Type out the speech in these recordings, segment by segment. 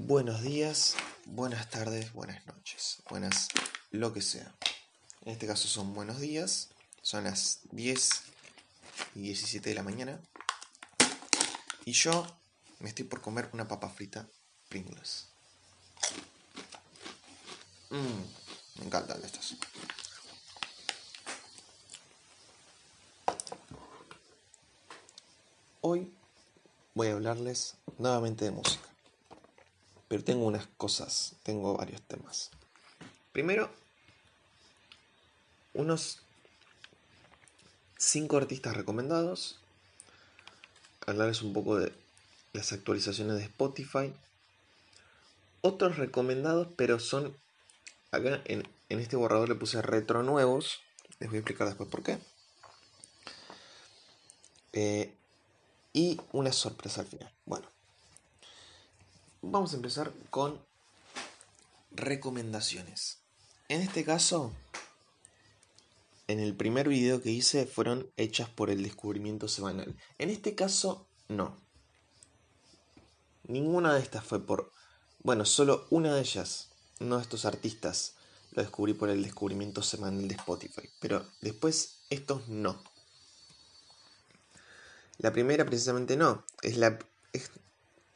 Buenos días, buenas tardes, buenas noches, buenas lo que sea. En este caso son buenos días, son las 10 y 17 de la mañana. Y yo me estoy por comer una papa frita Pringles. Mmm, me encantan estas. Hoy voy a hablarles nuevamente de música. Pero tengo unas cosas, tengo varios temas. Primero, unos 5 artistas recomendados. Hablarles un poco de las actualizaciones de Spotify. Otros recomendados, pero son... Acá en, en este borrador le puse retro nuevos. Les voy a explicar después por qué. Eh, y una sorpresa al final. Bueno, vamos a empezar con recomendaciones. En este caso, en el primer video que hice fueron hechas por el descubrimiento semanal. En este caso, no. Ninguna de estas fue por... Bueno, solo una de ellas, uno de estos artistas, lo descubrí por el descubrimiento semanal de Spotify. Pero después estos no. La primera precisamente no. Es, la,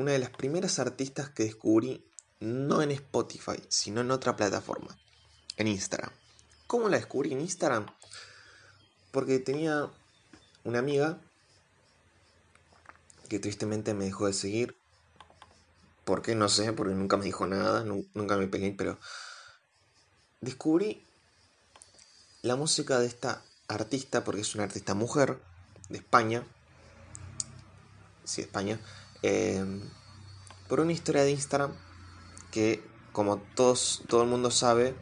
una de las primeras artistas que descubrí no en Spotify, sino en otra plataforma. En Instagram. ¿Cómo la descubrí en Instagram? Porque tenía una amiga que tristemente me dejó de seguir. ¿Por qué? No sé, porque nunca me dijo nada, nunca me peleé, pero descubrí la música de esta artista, porque es una artista mujer de España, sí, España, eh, por una historia de Instagram que, como todos, todo el mundo sabe,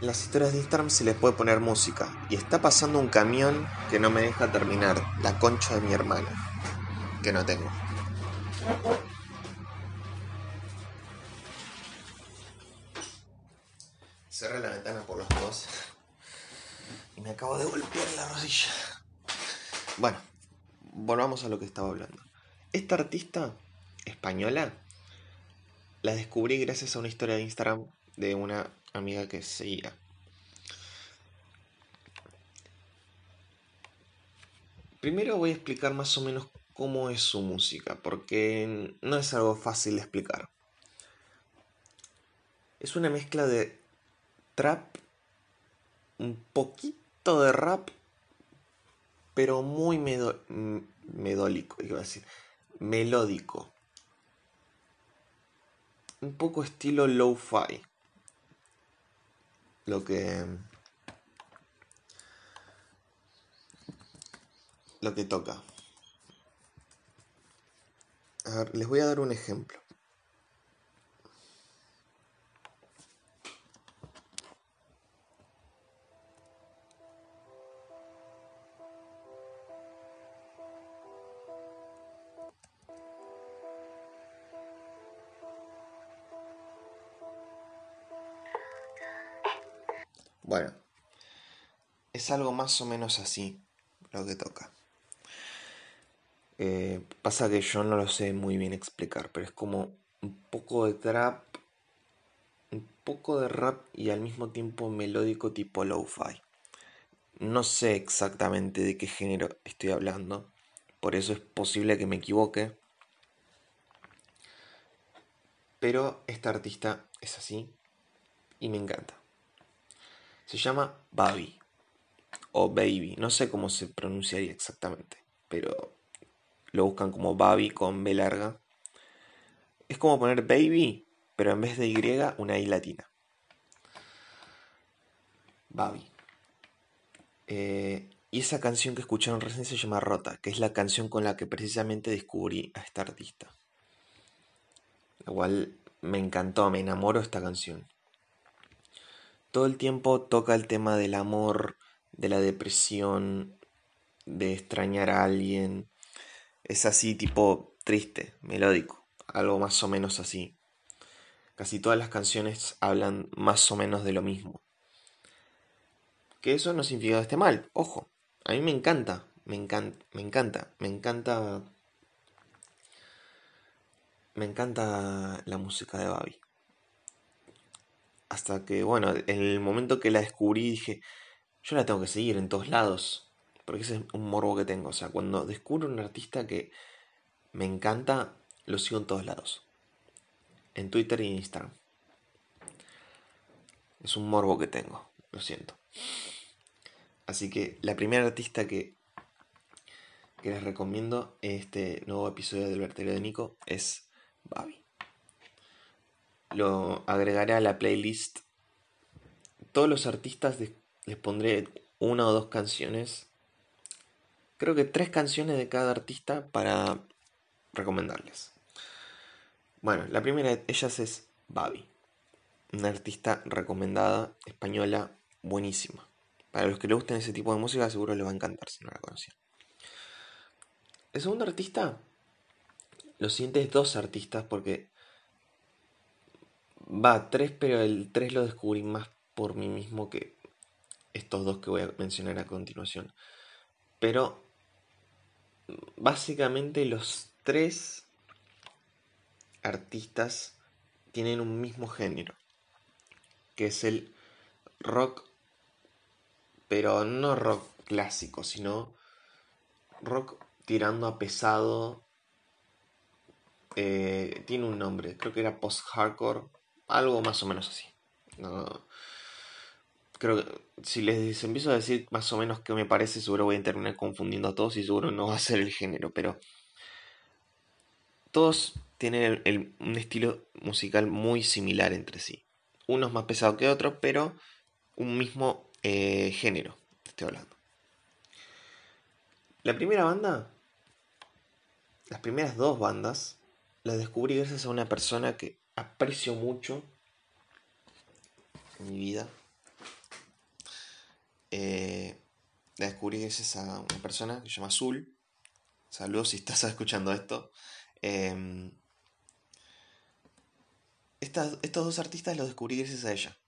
las historias de Instagram se les puede poner música. Y está pasando un camión que no me deja terminar. La concha de mi hermana. Que no tengo. Cerré la ventana por los dos. Y me acabo de golpear la rodilla. Bueno, volvamos a lo que estaba hablando. Esta artista española la descubrí gracias a una historia de Instagram de una amiga que seguía. Primero voy a explicar más o menos cómo es su música, porque no es algo fácil de explicar. Es una mezcla de trap, un poquito de rap, pero muy medólico, iba a decir, melódico. Un poco estilo lo-fi. Lo que lo que toca. A ver, les voy a dar un ejemplo. Es algo más o menos así lo que toca. Eh, pasa que yo no lo sé muy bien explicar, pero es como un poco de trap, un poco de rap y al mismo tiempo melódico tipo lo-fi. No sé exactamente de qué género estoy hablando, por eso es posible que me equivoque. Pero esta artista es así y me encanta. Se llama Babi o Baby, no sé cómo se pronunciaría exactamente, pero lo buscan como Babi con B larga. Es como poner Baby, pero en vez de Y, una I latina. Babi. Eh, y esa canción que escucharon recién se llama Rota, que es la canción con la que precisamente descubrí a esta artista. Igual me encantó, me enamoró esta canción. Todo el tiempo toca el tema del amor, de la depresión, de extrañar a alguien, es así tipo triste, melódico, algo más o menos así. Casi todas las canciones hablan más o menos de lo mismo. Que eso no significa que esté mal, ojo. A mí me encanta, me encanta, me encanta, me encanta me encanta la música de Babi. Hasta que, bueno, en el momento que la descubrí dije, yo la tengo que seguir en todos lados. Porque ese es un morbo que tengo. O sea, cuando descubro un artista que me encanta, lo sigo en todos lados. En Twitter y en Instagram. Es un morbo que tengo, lo siento. Así que la primera artista que, que les recomiendo en este nuevo episodio del Verterio de Nico es Babi. Lo agregaré a la playlist. Todos los artistas les pondré una o dos canciones. Creo que tres canciones de cada artista para recomendarles. Bueno, la primera de ellas es Babi. Una artista recomendada, española, buenísima. Para los que le gusten ese tipo de música seguro les va a encantar si no la conocían. El segundo artista, lo siguientes dos artistas porque va tres, pero el tres lo descubrí más por mí mismo que estos dos que voy a mencionar a continuación. Pero básicamente los tres artistas tienen un mismo género, que es el rock, pero no rock clásico, sino rock tirando a pesado. Eh, tiene un nombre, creo que era post-hardcore, algo más o menos así. Creo que si les empiezo a decir más o menos qué me parece, seguro voy a terminar confundiendo a todos y seguro no va a ser el género, pero todos tienen un estilo musical muy similar entre sí. Uno es más pesado que otro, pero un mismo eh, género, estoy hablando. La primera banda, las primeras dos bandas, las descubrí gracias a una persona que aprecio mucho en mi vida. Eh, la descubrí gracias a una persona que se llama Azul. Saludos si estás escuchando esto. Em, estos dos artistas los descubrí gracias a ella.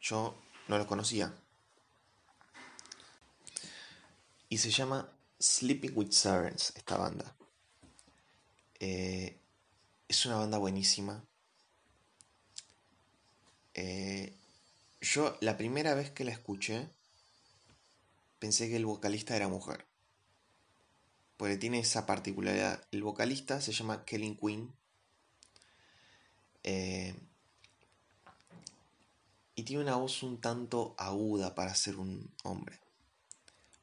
Yo no los conocía. Y se llama Sleeping with Sirens, esta banda. Eh, es una banda buenísima. Eh, yo la primera vez que la escuché pensé que el vocalista era mujer. Porque tiene esa particularidad. El vocalista se llama Kellen Quinn. Eh, y tiene una voz un tanto aguda para ser un hombre.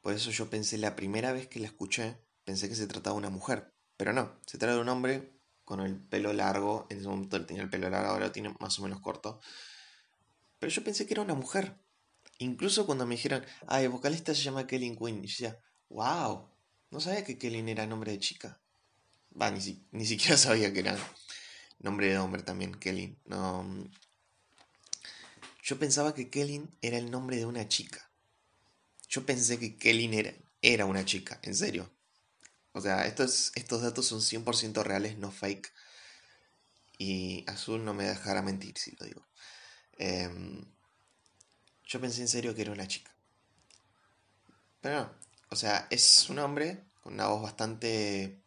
Por eso yo pensé la primera vez que la escuché, pensé que se trataba de una mujer. Pero no, se trata de un hombre con el pelo largo. En ese momento tenía el pelo largo, ahora lo tiene más o menos corto. Pero yo pensé que era una mujer. Incluso cuando me dijeron, ah, el vocalista se llama Kellen Quinn. Y yo decía, wow, no sabía que Kellen era nombre de chica. Va, ni, siquiera sabía que era nombre de hombre también, Kellen. No. Yo pensaba que Kellen era el nombre de una chica. Yo pensé que Kellen era, era una chica, en serio. O sea, estos, estos datos son 100% reales, no fake. Y Azul no me dejará mentir si lo digo. Em, yo pensé en serio que era una chica. Pero no, o sea, es un hombre con una voz bastante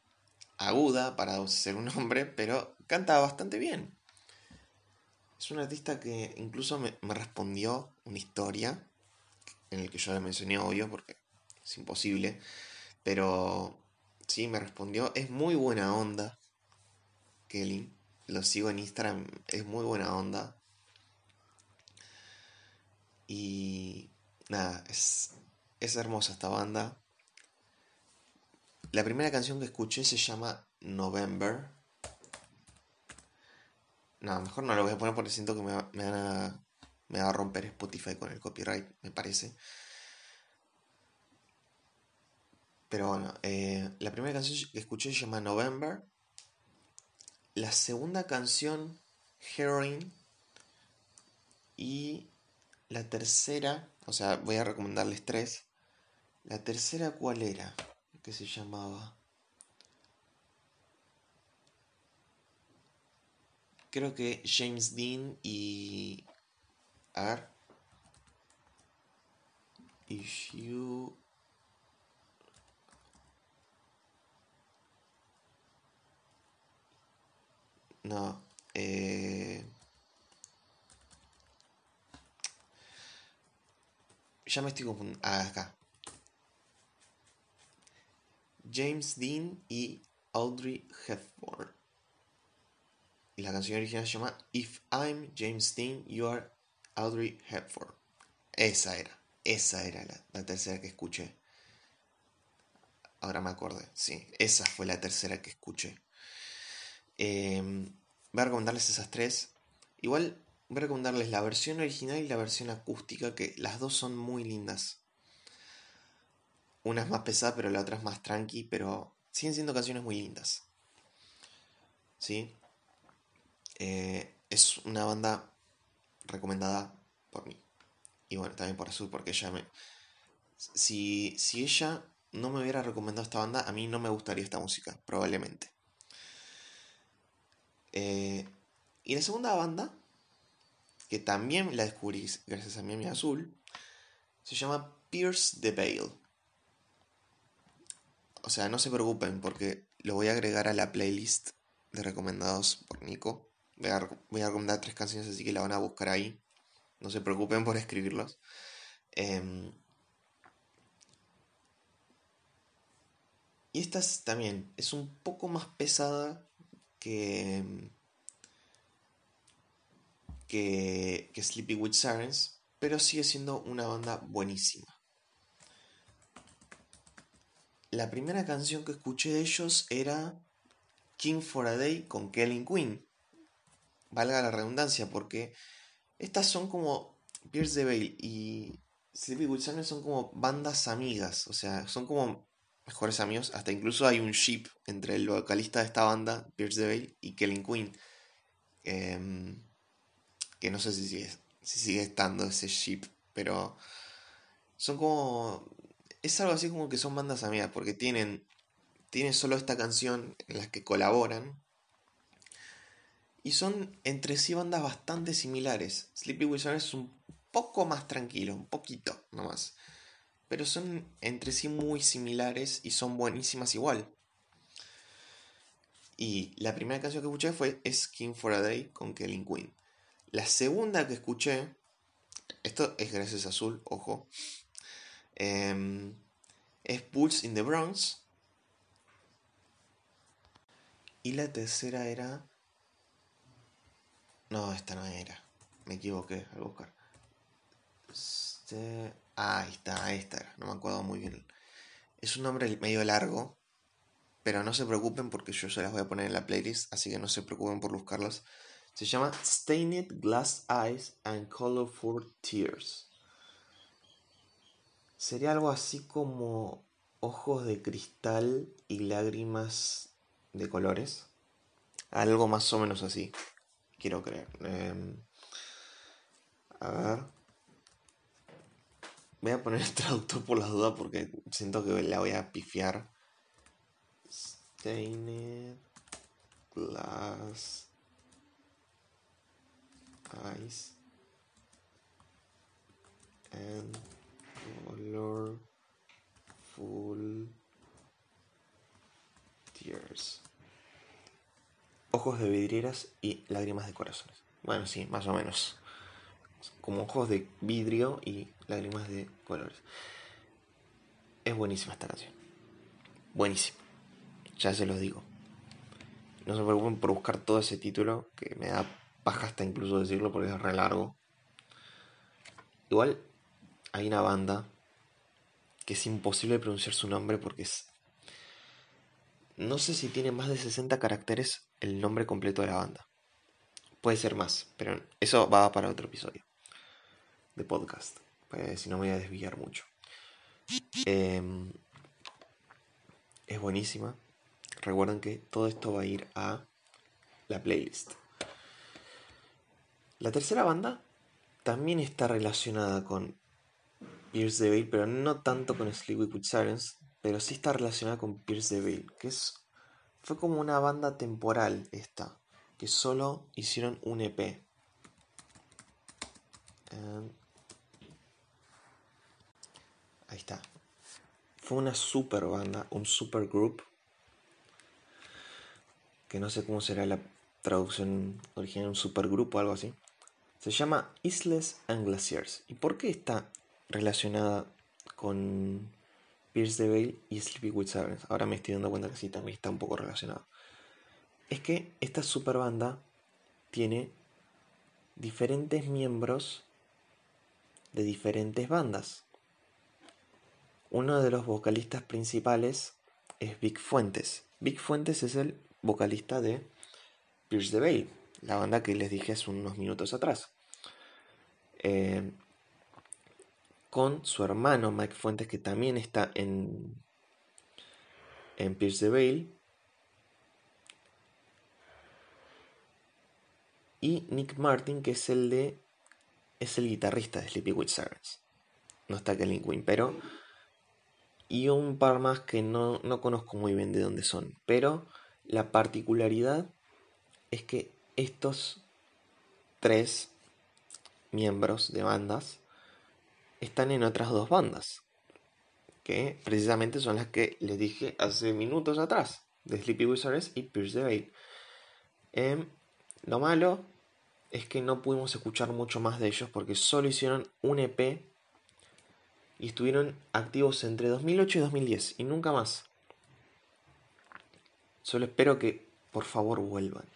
aguda para ser un hombre, pero canta bastante bien. Es un artista que incluso me, respondió una historia, en el que yo le mencioné obvio, porque es imposible, pero sí, me respondió, es muy buena onda, Kelly, lo sigo en Instagram, es muy buena onda. Y nada, es es hermosa esta banda. La primera canción que escuché se llama November. No, mejor no lo voy a poner porque siento que me, va, me, a, romper Spotify con el copyright, me parece. Pero bueno, eh, la primera canción que escuché se llama November. La segunda canción, Heroin. Y la tercera, o sea, voy a recomendarles tres. La tercera, ¿cuál era? ¿Qué se llamaba? Creo que James Dean y... A ver. If you... No. Eh, ya me estoy confundiendo. Ah, acá. James Dean y Audrey Hepburn. Y la canción original se llama If I'm James Dean, You Are Audrey Hepburn. Esa era. Esa era la, tercera que escuché. Ahora me acordé. Sí, esa fue la tercera que escuché. Em, voy a recomendarles esas tres. Igual voy a recomendarles la versión original y la versión acústica, que las dos son muy lindas. Una es más pesada, pero la otra es más tranqui, pero siguen siendo canciones muy lindas. ¿Sí? Eh, es una banda recomendada por mí. Y bueno, también por Azul, porque ella me... Si, si ella no me hubiera recomendado esta banda, a mí no me gustaría esta música, probablemente. Eh, y la segunda banda, que también la descubrí gracias a mi Azul, se llama Pierce the Veil. O sea, no se preocupen porque lo voy a agregar a la playlist de recomendados por Nico. Voy a, voy a recomendar tres canciones, así que la van a buscar ahí. No se preocupen por escribirlos. Em, y esta también es un poco más pesada que, que, que Sleepy with Sirens, pero sigue siendo una banda buenísima. La primera canción que escuché de ellos era King for a Day con Kelly Queen. Valga la redundancia, porque estas son como Pierce the Veil y Sleepy with son como bandas amigas, o sea, son como mejores amigos. Hasta incluso hay un ship entre el vocalista de esta banda, Pierce the Veil, y Kellen Quinn. Em, que no sé si sigue, si sigue estando ese ship, pero son como. Es algo así como que son bandas amigas, porque tienen, tienen solo esta canción en la que colaboran, y son entre sí bandas bastante similares. Sleepy Wilson es un poco más tranquilo, un poquito nomás. Pero son entre sí muy similares y son buenísimas igual. Y la primera canción que escuché fue Skin for a Day con Kelly Quinn. La segunda que escuché, esto es gracias Azul, ojo, em, es Bulls in the Bronx. Y la tercera era no, esta no era. Me equivoqué al buscar. Este... Ah, ahí está, esta era. No me acuerdo muy bien. Es un nombre medio largo. Pero no se preocupen porque yo se las voy a poner en la playlist. Así que no se preocupen por buscarlas. Se llama Stained Glass Eyes and Colorful Tears. Sería algo así como ojos de cristal y lágrimas de colores. Algo más o menos así quiero creer. Em, a ver. Voy a poner el traductor por las dudas porque siento que la voy a pifiar. Stained glass eyes and colorful tears ojos de vidrieras y lágrimas de corazones. Bueno, sí, más o menos. Como ojos de vidrio y lágrimas de colores. Es buenísima esta canción. Buenísima. Ya se los digo. No se preocupen por buscar todo ese título, que me da paja hasta incluso decirlo porque es re largo. Igual hay una banda que es imposible pronunciar su nombre porque es no sé si tiene más de 60 caracteres el nombre completo de la banda. Puede ser más, pero eso va para otro episodio de podcast. Pues, si no me voy a desviar mucho. Em, es buenísima. Recuerden que todo esto va a ir a la playlist. La tercera banda también está relacionada con Pierce the Veil, pero no tanto con Sleep with Sirens, pero sí está relacionada con Pierce the que es, fue como una banda temporal esta, que solo hicieron un EP. Ahí está. Fue una super banda, un super group, que no sé cómo será la traducción original, un supergrupo, algo así. Se llama Isles and Glaciers. ¿Y por qué está relacionada con Pierce the Veil y Sleepy with Sirens? Ahora me estoy dando cuenta que sí, también está un poco relacionado. Es que esta super banda tiene diferentes miembros de diferentes bandas. Uno de los vocalistas principales es Vic Fuentes. Vic Fuentes es el vocalista de Pierce the Veil, la banda que les dije hace unos minutos atrás. Eh, con su hermano Mike Fuentes, que también está en, en Pierce the Veil. Y Nick Martin, que es el de. es el guitarrista de Sleepy Sirens. No está Kelly Quinn, pero. Y un par más que no, no conozco muy bien de dónde son. Pero la particularidad es que estos tres miembros de bandas están en otras dos bandas, que precisamente son las que les dije hace minutos atrás, de Sleepy Wizards y Pierce the Veil. Em, lo malo es que no pudimos escuchar mucho más de ellos porque solo hicieron un EP y estuvieron activos entre 2008 y 2010 y nunca más. Solo espero que por favor vuelvan.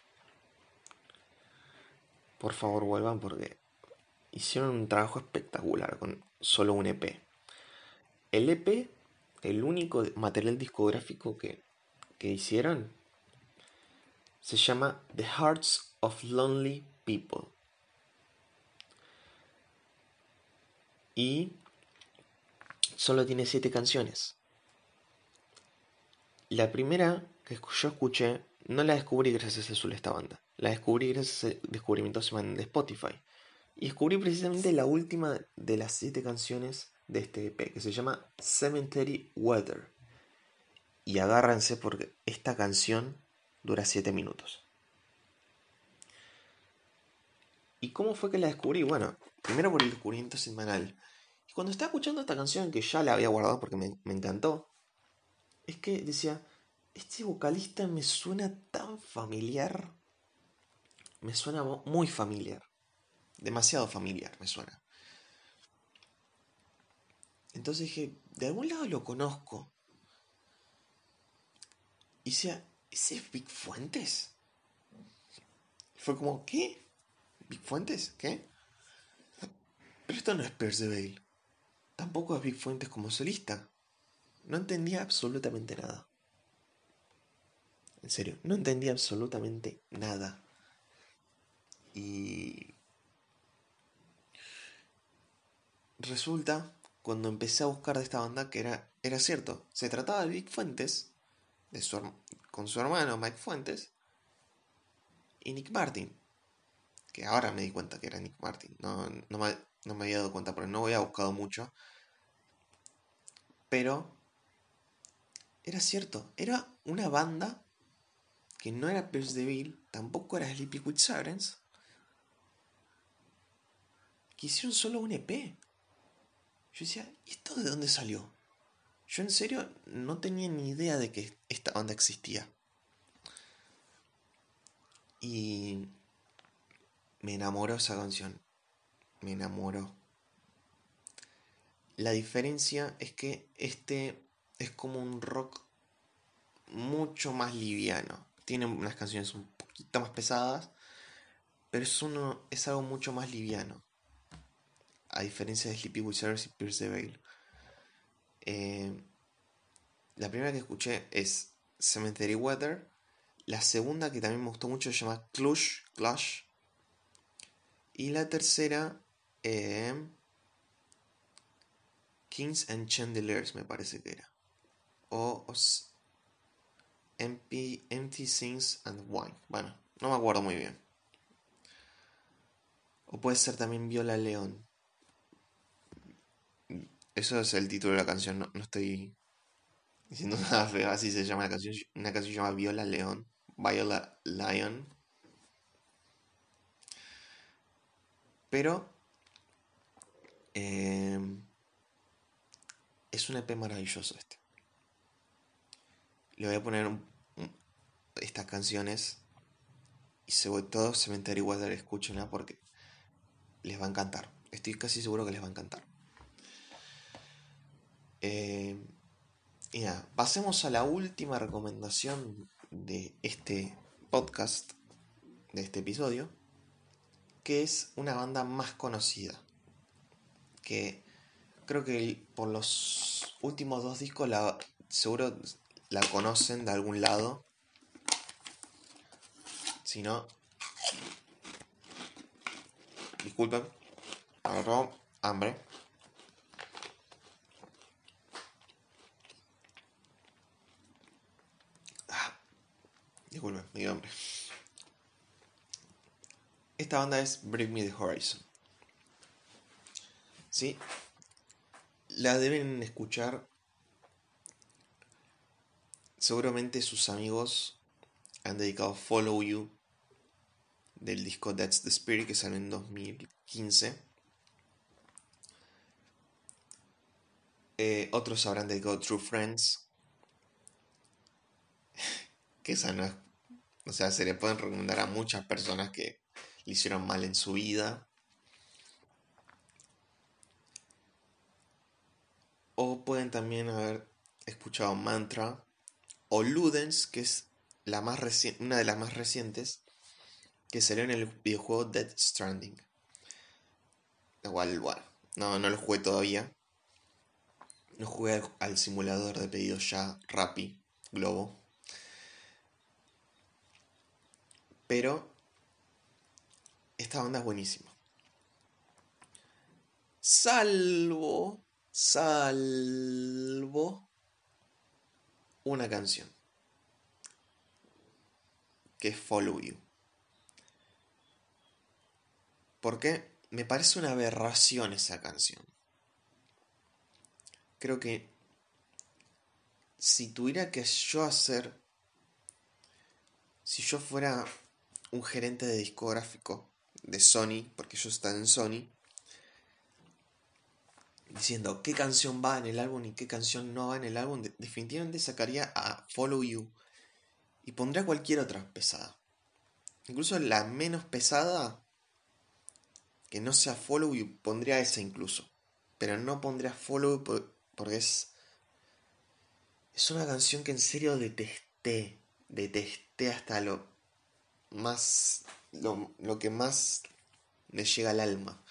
Por favor vuelvan porque hicieron un trabajo espectacular con solo un EP. El EP, el único material discográfico que, que hicieron, se llama The Hearts of Lonely People. Y solo tiene siete canciones. La primera que yo escuché no la descubrí gracias a su esta banda. La descubrí gracias a descubrimiento de Spotify. Y descubrí precisamente la última de las siete canciones de este EP, que se llama Cemetery Weather. Y agárrense porque esta canción dura siete minutos. ¿Y cómo fue que la descubrí? Bueno, primero por el descubrimiento semanal. Y cuando estaba escuchando esta canción, que ya la había guardado porque me, me encantó, es que decía, este vocalista me suena tan familiar. Me suena muy familiar demasiado familiar, me suena. Entonces dije, de algún lado lo conozco. Y decía, ¿ese es Big Fuentes? Fue como, ¿qué? ¿Big Fuentes? ¿Qué? Pero esto no es Perceval. Tampoco es Big Fuentes como solista. No entendía absolutamente nada. En serio, no entendía absolutamente nada. Y resulta, cuando empecé a buscar de esta banda, que era, era cierto, se trataba de Vic Fuentes, de su, con su hermano Mike Fuentes, y Nick Martin, que ahora me di cuenta que era Nick Martin, no, no, me, no me había dado cuenta porque no había buscado mucho, pero era cierto, era una banda que no era Pierce DeVille, tampoco era Sleepy with Sirens, que hicieron solo un EP. Yo decía, ¿y esto de dónde salió? Yo en serio no tenía ni idea de que esta banda existía. Y me enamoró esa canción. Me enamoró. La diferencia es que este es como un rock mucho más liviano. Tiene unas canciones un poquito más pesadas, pero es, uno, es algo mucho más liviano a diferencia de Sleepy Wizards y Pierce the Veil. Eh, la primera que escuché es Cemetery Weather. La segunda que también me gustó mucho se llama Clush, Clash. Y la tercera, eh, Kings and Chandeliers, me parece que era. O, Empty, Empty Things and Wine. Bueno, no me acuerdo muy bien. O puede ser también Viola León. Eso es el título de la canción, no, estoy diciendo nada feo, así se llama la canción. Una canción se llama Viola León. Viola Lion. Pero em, es un EP maravilloso este. Le voy a poner estas canciones y sobre todo Cementerio Water, escúchenla porque les va a encantar. Estoy casi seguro que les va a encantar. Eh, y nada, pasemos a la última recomendación de este podcast, de este episodio, que es una banda más conocida. Que creo que por los últimos dos discos la, seguro la conocen de algún lado. Si no, disculpen, agarró hambre. Dio hambre. Esta banda es Bring Me the Horizon. ¿Sí? La deben escuchar. Seguramente sus amigos han dedicado Follow You del disco That's the Spirit que salió en 2015. Eh, otros habrán dedicado True Friends. que esa no. O sea, se le pueden recomendar a muchas personas que le hicieron mal en su vida. O pueden también haber escuchado Mantra o Ludens, que es la más una de las más recientes, que salió en el videojuego Dead Stranding. Igual, bueno, no, no lo jugué todavía. No jugué al, simulador de pedidos ya, Rappi, Globo. Pero esta banda es buenísima. Salvo, salvo una canción. Que es Follow You. Porque me parece una aberración esa canción. Creo que si tuviera que yo hacer, si yo fuera un gerente de discográfico de Sony, porque ellos están en Sony, diciendo qué canción va en el álbum y qué canción no va en el álbum, definitivamente sacaría a Follow You y pondría cualquier otra pesada. Incluso la menos pesada, que no sea Follow You, pondría esa incluso. Pero no pondría Follow You porque es. Es una canción que en serio detesté. Detesté hasta lo más. Lo, lo que más me llega al alma.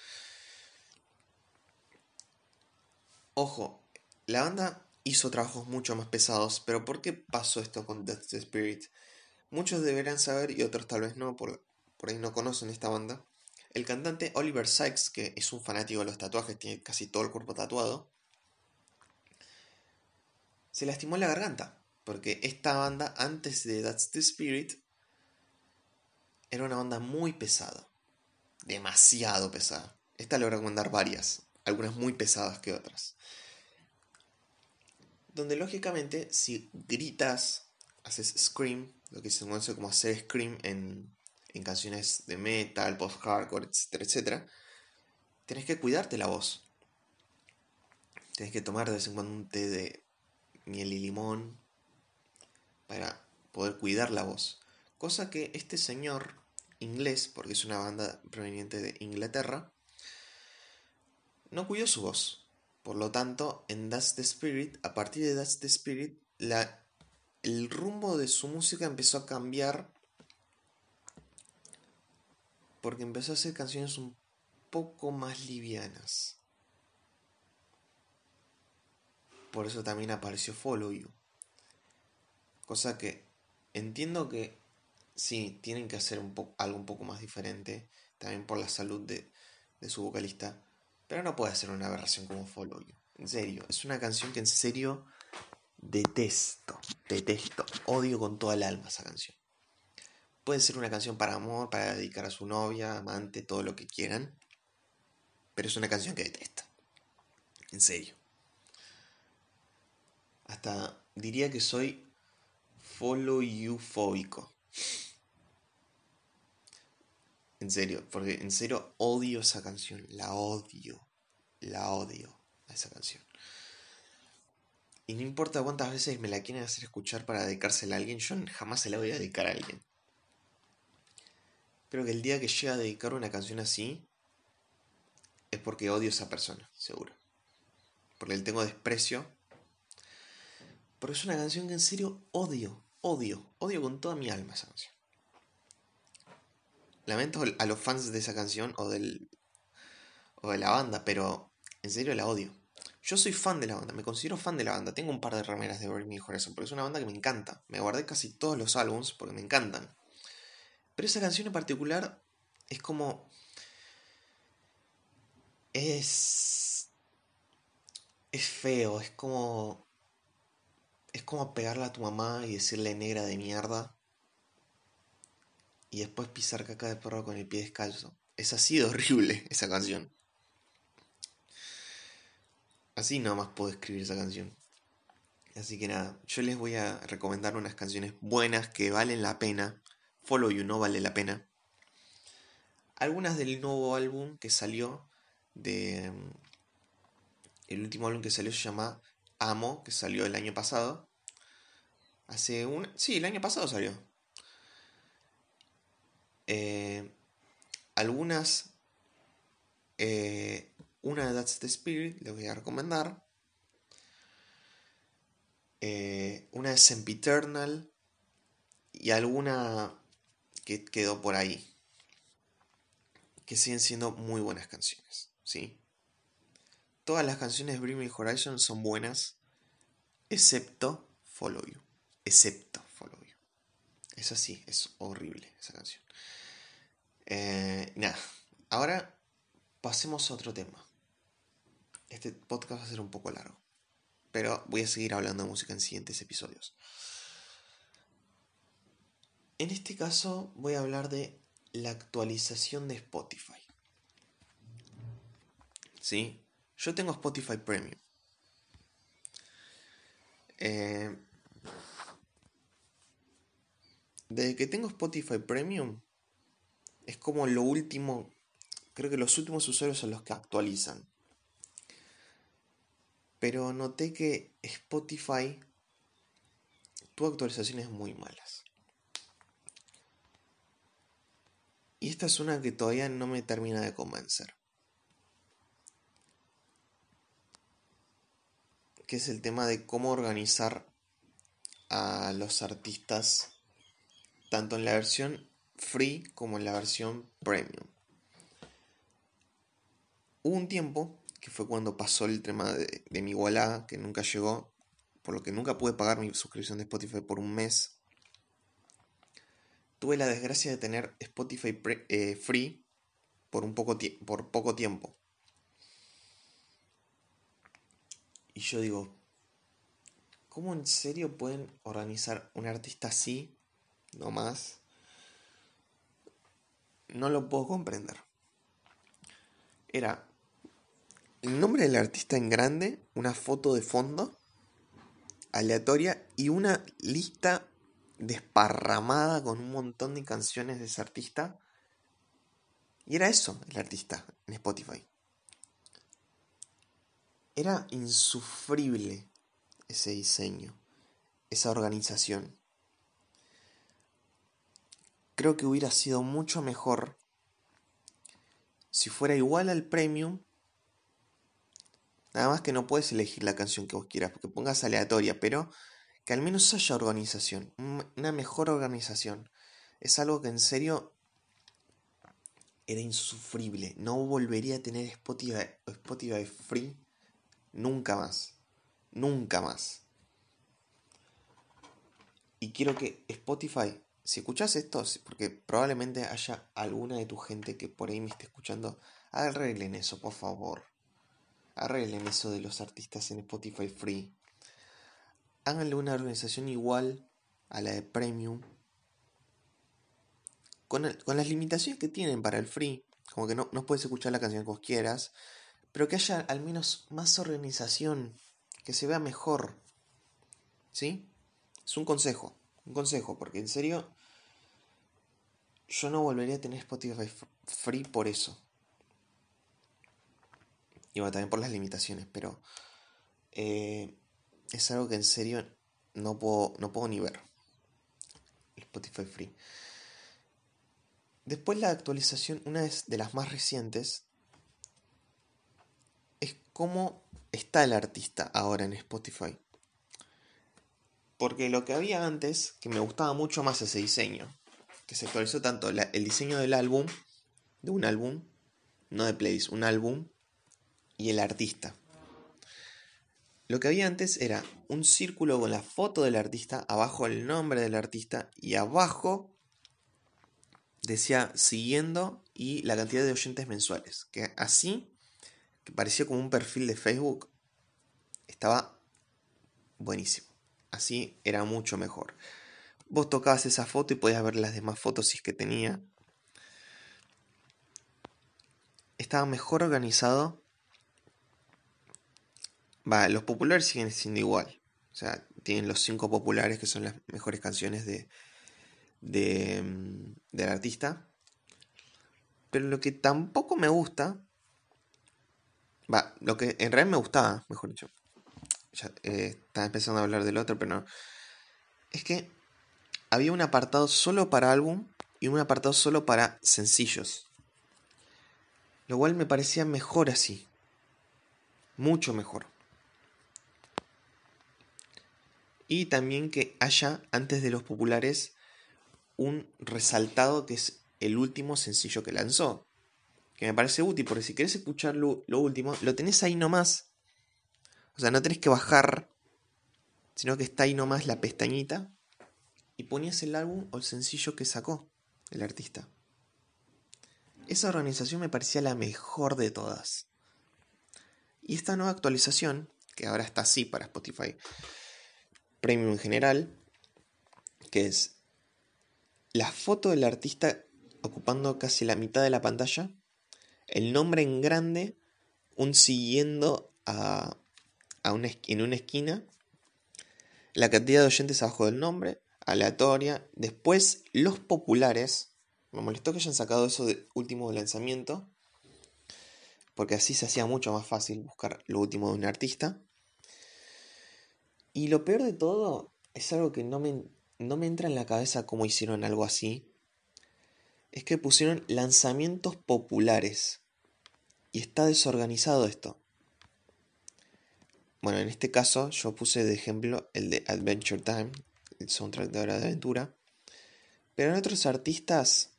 Ojo, la banda hizo trabajos mucho más pesados, pero ¿por qué pasó esto con Death Spirit? Muchos deberán saber y otros tal vez no, por, por ahí no conocen esta banda. El cantante Oliver Sykes, que es un fanático de los tatuajes, tiene casi todo el cuerpo tatuado, se lastimó la garganta, porque esta banda, antes de That's the Spirit, era una banda muy pesada, demasiado pesada. Esta le voy a recomendar varias, algunas muy pesadas que otras. Donde lógicamente si gritas, haces scream, lo que se conoce como hacer scream en, en canciones de metal, post-hardcore, etcétera, etcétera, tenés que cuidarte la voz. Tenés que tomar de vez en cuando un té de miel y limón para poder cuidar la voz. Cosa que este señor inglés, porque es una banda proveniente de Inglaterra, no cuidó su voz. Por lo tanto, en That's the Spirit, a partir de That's the Spirit, la, el rumbo de su música empezó a cambiar porque empezó a hacer canciones un poco más livianas. Por eso también apareció Follow You. Cosa que entiendo que sí, tienen que hacer algo un poco más diferente, también por la salud de, de su vocalista, pero no puede hacer una aberración como Follow You. En serio, es una canción que en serio detesto, detesto, odio con toda el alma esa canción. Puede ser una canción para amor, para dedicar a su novia, amante, todo lo que quieran, pero es una canción que detesto. En serio. Hasta diría que soy follow you fóbico. En serio, porque en serio odio esa canción, la odio, la odio a esa canción. Y no importa cuántas veces me la quieren hacer escuchar para dedicársela a alguien, yo jamás se la voy a dedicar a alguien. Creo que el día que llega a dedicar una canción así es porque odio a esa persona, seguro. Porque le tengo desprecio. Porque es una canción que en serio odio, odio, odio con toda mi alma esa canción. Lamento a los fans de esa canción o del o de la banda, pero en serio la odio. Yo soy fan de la banda, me considero fan de la banda. Tengo un par de remeras de Bring Me Horizon porque es una banda que me encanta. Me guardé casi todos los álbums porque me encantan. Pero esa canción en particular es como. Es. Es feo, es como. Es como pegarle a tu mamá y decirle negra de mierda. Y después pisar caca de perro con el pie descalzo. Es así de horrible esa canción. Así nomás puedo escribir esa canción. Así que nada, yo les voy a recomendar unas canciones buenas que valen la pena. Follow You no vale la pena. Algunas del nuevo álbum que salió de... El último álbum que salió se llama Amo, que salió el año pasado. Hace un... Sí, el año pasado salió. Eh, algunas eh, una de That's the Spirit, les voy a recomendar. Eh, una de Sempiternal. Y alguna que quedó por ahí. Que siguen siendo muy buenas canciones. ¿sí? Todas las canciones de Bring Horizon son buenas. Excepto Follow You. Excepto Follow You. Es así, es horrible esa canción. Eh, nada, ahora pasemos a otro tema. Este podcast va a ser un poco largo, pero voy a seguir hablando de música en siguientes episodios. En este caso voy a hablar de la actualización de Spotify. ¿Sí? Yo tengo Spotify Premium. Eh, desde que tengo Spotify Premium, es como lo último, creo que los últimos usuarios son los que actualizan. Pero noté que Spotify tuvo actualizaciones muy malas. Y esta es una que todavía no me termina de convencer. Que es el tema de cómo organizar a los artistas tanto en la versión free como en la versión premium. Hubo un tiempo que fue cuando pasó el tema de, mi igualada, que nunca llegó, por lo que nunca pude pagar mi suscripción de Spotify por un mes. Tuve la desgracia de tener Spotify eh, free por, un poco por poco tiempo. Y yo digo, ¿cómo en serio pueden organizar un artista así, no más? No lo puedo comprender. Era el nombre del artista en grande, una foto de fondo aleatoria y una lista desparramada con un montón de canciones de ese artista. Y era eso, el artista, en Spotify. Era insufrible ese diseño, esa organización. Creo que hubiera sido mucho mejor si fuera igual al premium Nada más que no puedes elegir la canción que vos quieras, porque pongas aleatoria, pero que al menos haya organización, una mejor organización. Es algo que en serio era insufrible. No volvería a tener Spotify, Spotify free nunca más. Nunca más. Y quiero que Spotify, si escuchas esto, porque probablemente haya alguna de tu gente que por ahí me esté escuchando, arreglen eso, por favor. Arreglen eso de los artistas en Spotify Free. Háganle una organización igual a la de Premium. Con, las limitaciones que tienen para el free. Como que no, no puedes escuchar la canción que vos quieras. Pero que haya al menos más organización. Que se vea mejor. ¿Sí? Es un consejo. Un consejo. Porque en serio. Yo no volvería a tener Spotify free por eso. Y bueno, también por las limitaciones, pero eh, es algo que en serio no puedo, no puedo ni ver. Spotify Free. Después la actualización, una de las más recientes, es cómo está el artista ahora en Spotify. Porque lo que había antes, que me gustaba mucho más ese diseño, que se actualizó tanto el diseño del álbum, de un álbum, no de plays, un álbum, y el artista. Lo que había antes era un círculo con la foto del artista, abajo el nombre del artista y abajo decía siguiendo y la cantidad de oyentes mensuales. Que así, que parecía como un perfil de Facebook, estaba buenísimo. Así era mucho mejor. Vos tocabas esa foto y podías ver las demás fotos si es que tenía. Estaba mejor organizado. Va, los populares siguen siendo igual. O sea, tienen los cinco populares que son las mejores canciones de, de, mm, del artista. Pero lo que tampoco me gusta. Va, lo que en realidad me gustaba, mejor dicho. Ya, eh, estaba empezando a hablar del otro, pero no. Es que había un apartado solo para álbum y un apartado solo para sencillos. Lo cual me parecía mejor así. Mucho mejor. Y también que haya, antes de los populares, un resaltado que es el último sencillo que lanzó. Que me parece útil, porque si querés escuchar lo, último, lo tenés ahí nomás. O sea, no tenés que bajar, sino que está ahí nomás la pestañita. Y ponías el álbum o el sencillo que sacó el artista. Esa organización me parecía la mejor de todas. Y esta nueva actualización, que ahora está así para Spotify Premium en general, que es la foto del artista ocupando casi la mitad de la pantalla, el nombre en grande, un siguiendo a, en una esquina, la cantidad de oyentes abajo del nombre, aleatoria, después los populares, me molestó que hayan sacado eso de último lanzamiento, porque así se hacía mucho más fácil buscar lo último de un artista. Y lo peor de todo es algo que no me no me entra en la cabeza cómo hicieron algo así. Es que pusieron lanzamientos populares. Y está desorganizado esto. Bueno, en este caso yo puse de ejemplo el de Adventure Time, el soundtrack de Hora de Aventura. Pero en otros artistas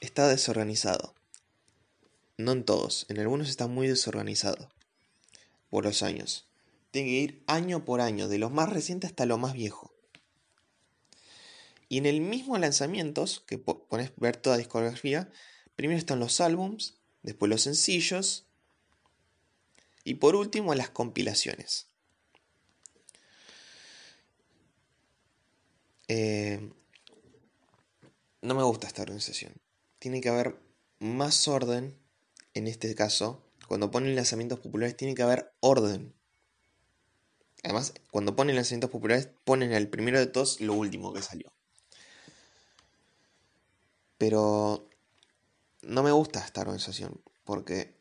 está desorganizado. No en todos, en algunos está muy desorganizado por los años tiene que ir año por año, de los más recientes hasta lo más viejo. Y en el mismo lanzamientos, que pones ver toda discografía, primero están los álbums, después los sencillos y por último las compilaciones. Eh, no me gusta esta organización. Tiene que haber más orden en este caso. Cuando ponen lanzamientos populares tiene que haber orden. Además, cuando ponen lanzamientos populares, ponen el primero de todos lo último que salió. Pero no me gusta esta organización, porque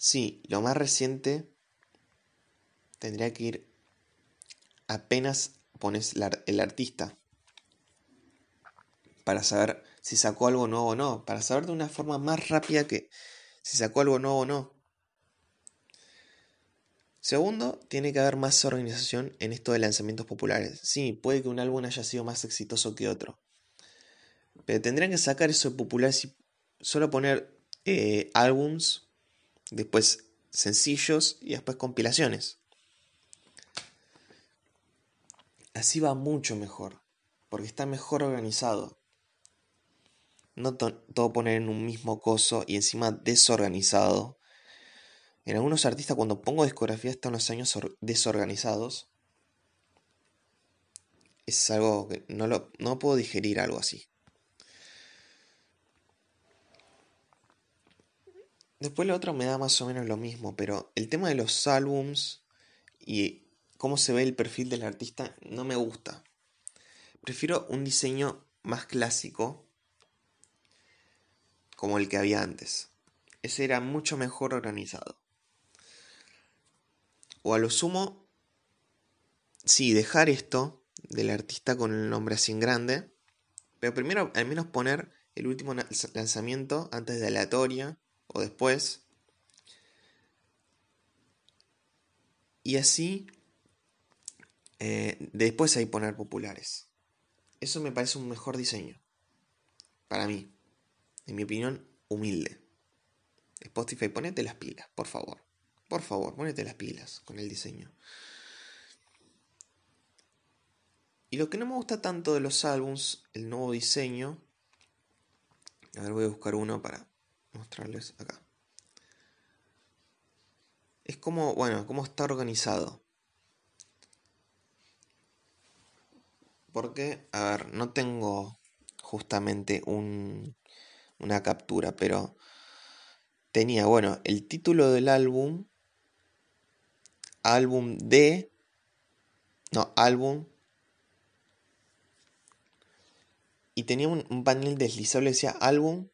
sí, lo más reciente tendría que ir apenas pones el artista para saber si sacó algo nuevo o no, para saber de una forma más rápida que si sacó algo nuevo o no. Segundo, tiene que haber más organización en esto de lanzamientos populares. Sí, puede que un álbum haya sido más exitoso que otro. Pero tendrían que sacar eso de popular y solo poner eh, álbums, después sencillos y después compilaciones. Así va mucho mejor, porque está mejor organizado. No todo poner en un mismo coso y encima desorganizado en algunos artistas cuando pongo discografía están los años desorganizados. Es algo que no, lo, no puedo digerir algo así. Después lo otro me da más o menos lo mismo, pero el tema de los álbums y cómo se ve el perfil del artista no me gusta. Prefiero un diseño más clásico como el que había antes. Ese era mucho mejor organizado. O a lo sumo, sí, dejar esto del artista con el nombre así en grande. Pero primero, al menos poner el último lanzamiento antes de aleatoria o después. Y así, eh, después ahí poner populares. Eso me parece un mejor diseño. Para mí. En mi opinión, humilde. Spotify, ponete las pilas, por favor. Por favor, ponete las pilas con el diseño. Y lo que no me gusta tanto de los álbums, el nuevo diseño. A ver, voy a buscar uno para mostrarles acá. Es como, bueno, cómo está organizado. Porque, a ver, no tengo justamente un, una captura, pero tenía, bueno, el título del álbum, álbum de, no, álbum, y tenía un, panel deslizable decía álbum,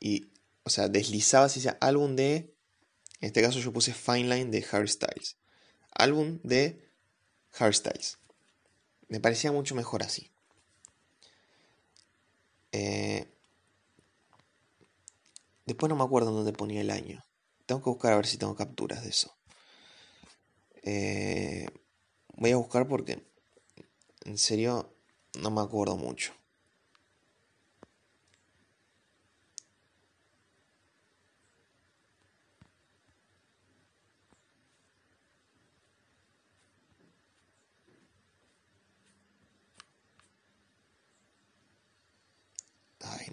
y, o sea, deslizaba, se decía álbum de, en este caso yo puse Fine Line de Harry Styles, álbum de Harry Styles. Me parecía mucho mejor así. Eh, después no me acuerdo dónde ponía el año. Tengo que buscar a ver si tengo capturas de eso. Eh, voy a buscar porque en serio no me acuerdo mucho.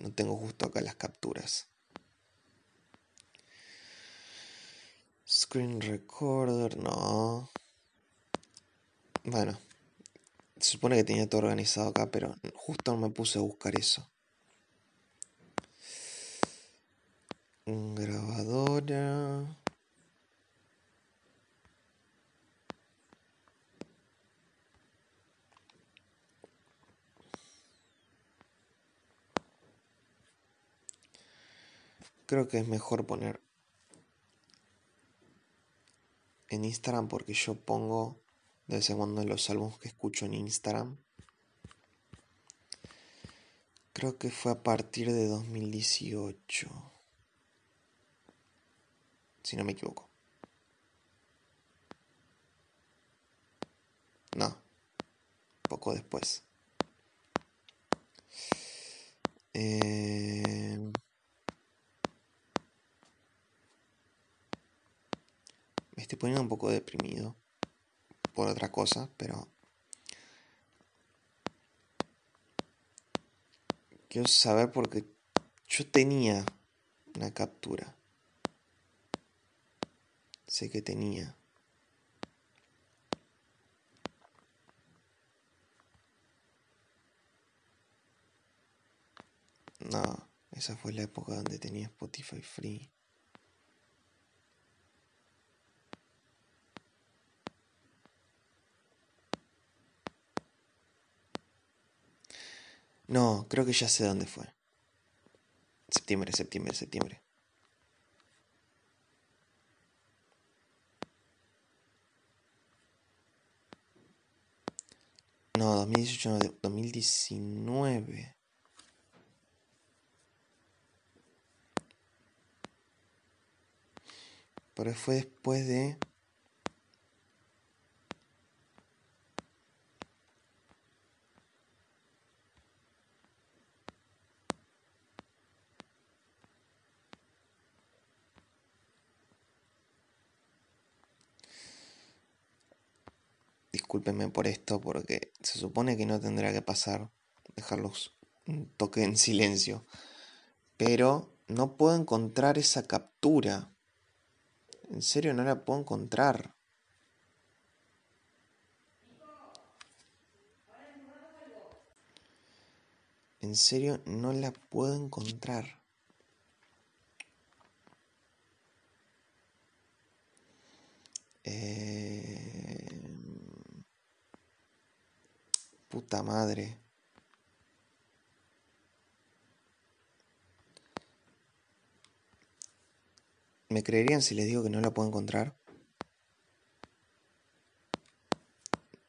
No tengo justo acá las capturas. Screen recorder, no. Bueno, se supone que tenía todo organizado acá, pero justo no me puse a buscar eso. Grabadora. Creo que es mejor poner en Instagram porque yo pongo de vez en los álbumes que escucho en Instagram. Creo que fue a partir de 2018. Si no me equivoco. No. Poco después. Eh... estoy poniendo un poco deprimido por otra cosa, pero quiero saber porque yo tenía una captura. Sé que tenía. No, esa fue la época donde tenía Spotify Free. No, creo que ya sé dónde fue. Septiembre, septiembre, septiembre. No, 2018, no, 2019. Pero fue después de... discúlpenme por esto, porque se supone que no tendrá que pasar, dejarlos un toque en silencio, pero no puedo encontrar esa captura. En serio, no la puedo encontrar. En serio, no la puedo encontrar. Eh... Puta madre. ¿Me creerían si les digo que no la puedo encontrar?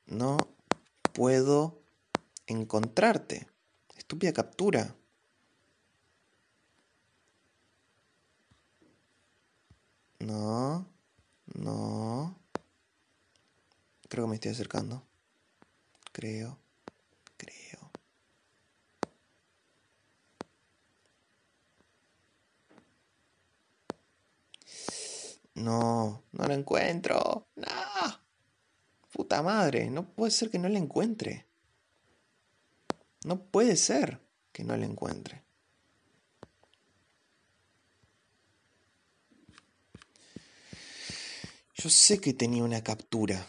No puedo encontrarte. Estúpida captura. No, no. Creo que me estoy acercando. Creo, No, no la encuentro. No. Puta madre, no puede ser que no la encuentre. No puede ser que no la encuentre. Yo sé que tenía una captura.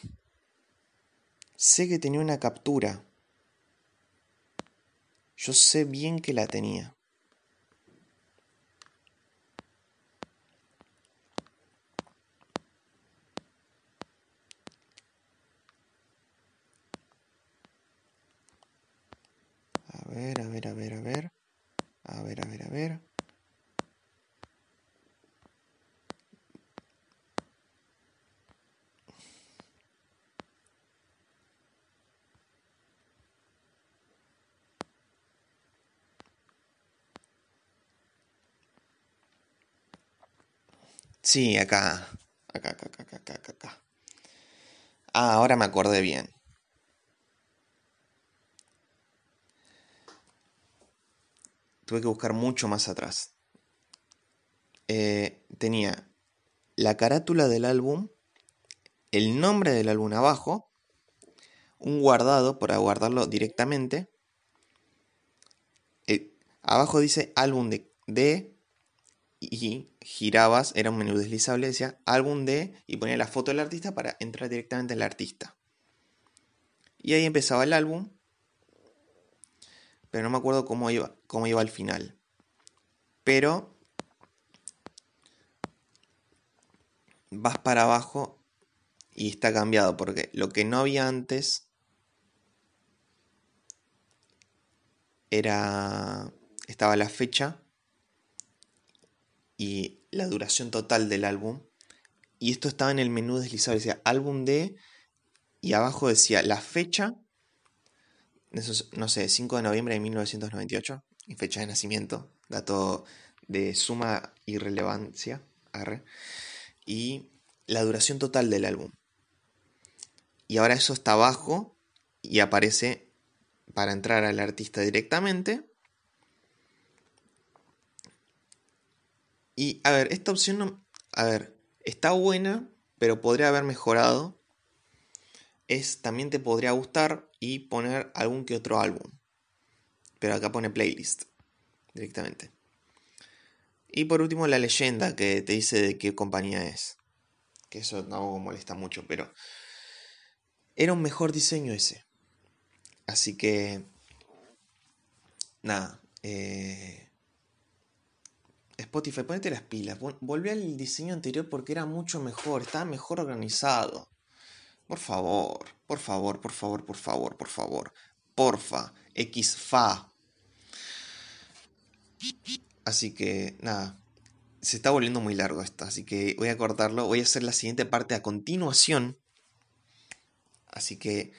Sé que tenía una captura. Yo sé bien que la tenía. Ver, a ver, a ver, a ver. A ver, a ver, a ver. Sí, acá. Acá, acá, acá, acá, acá. Ah, ahora me acordé bien. Tuve que buscar mucho más atrás. Eh, tenía la carátula del álbum, el nombre del álbum abajo, un guardado para guardarlo directamente. Eh, abajo dice álbum de, de y girabas, era un menú deslizable, decía álbum de y ponía la foto del artista para entrar directamente al artista. Y ahí empezaba el álbum, pero no me acuerdo cómo iba, cómo iba al final. Pero vas para abajo y está cambiado, porque lo que no había antes era estaba la fecha y la duración total del álbum. Y esto estaba en el menú deslizable, decía álbum de, y abajo decía la fecha, no sé, 5 de noviembre de 1998, y fecha de nacimiento, dato de suma irrelevancia, y la duración total del álbum. Y ahora eso está abajo y aparece para entrar al artista directamente Y a ver, esta opción no. A ver, está buena, pero podría haber mejorado. Es también te podría gustar y poner algún que otro álbum. Pero acá pone playlist directamente. Y por último, la leyenda que te dice de qué compañía es. Que eso no molesta mucho, pero. Era un mejor diseño ese. Así que. Nada. Eh, Spotify, ponete las pilas. Volví al diseño anterior porque era mucho mejor, estaba mejor organizado. Por favor, por favor, por favor, por favor, por favor. Porfa, XFA. Así que, nada. Se está volviendo muy largo esto, así que voy a cortarlo. Voy a hacer la siguiente parte a continuación. Así que,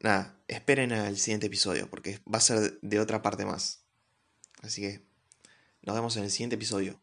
nada, esperen al siguiente episodio, porque va a ser de otra parte más. Así que nos vemos en el siguiente episodio.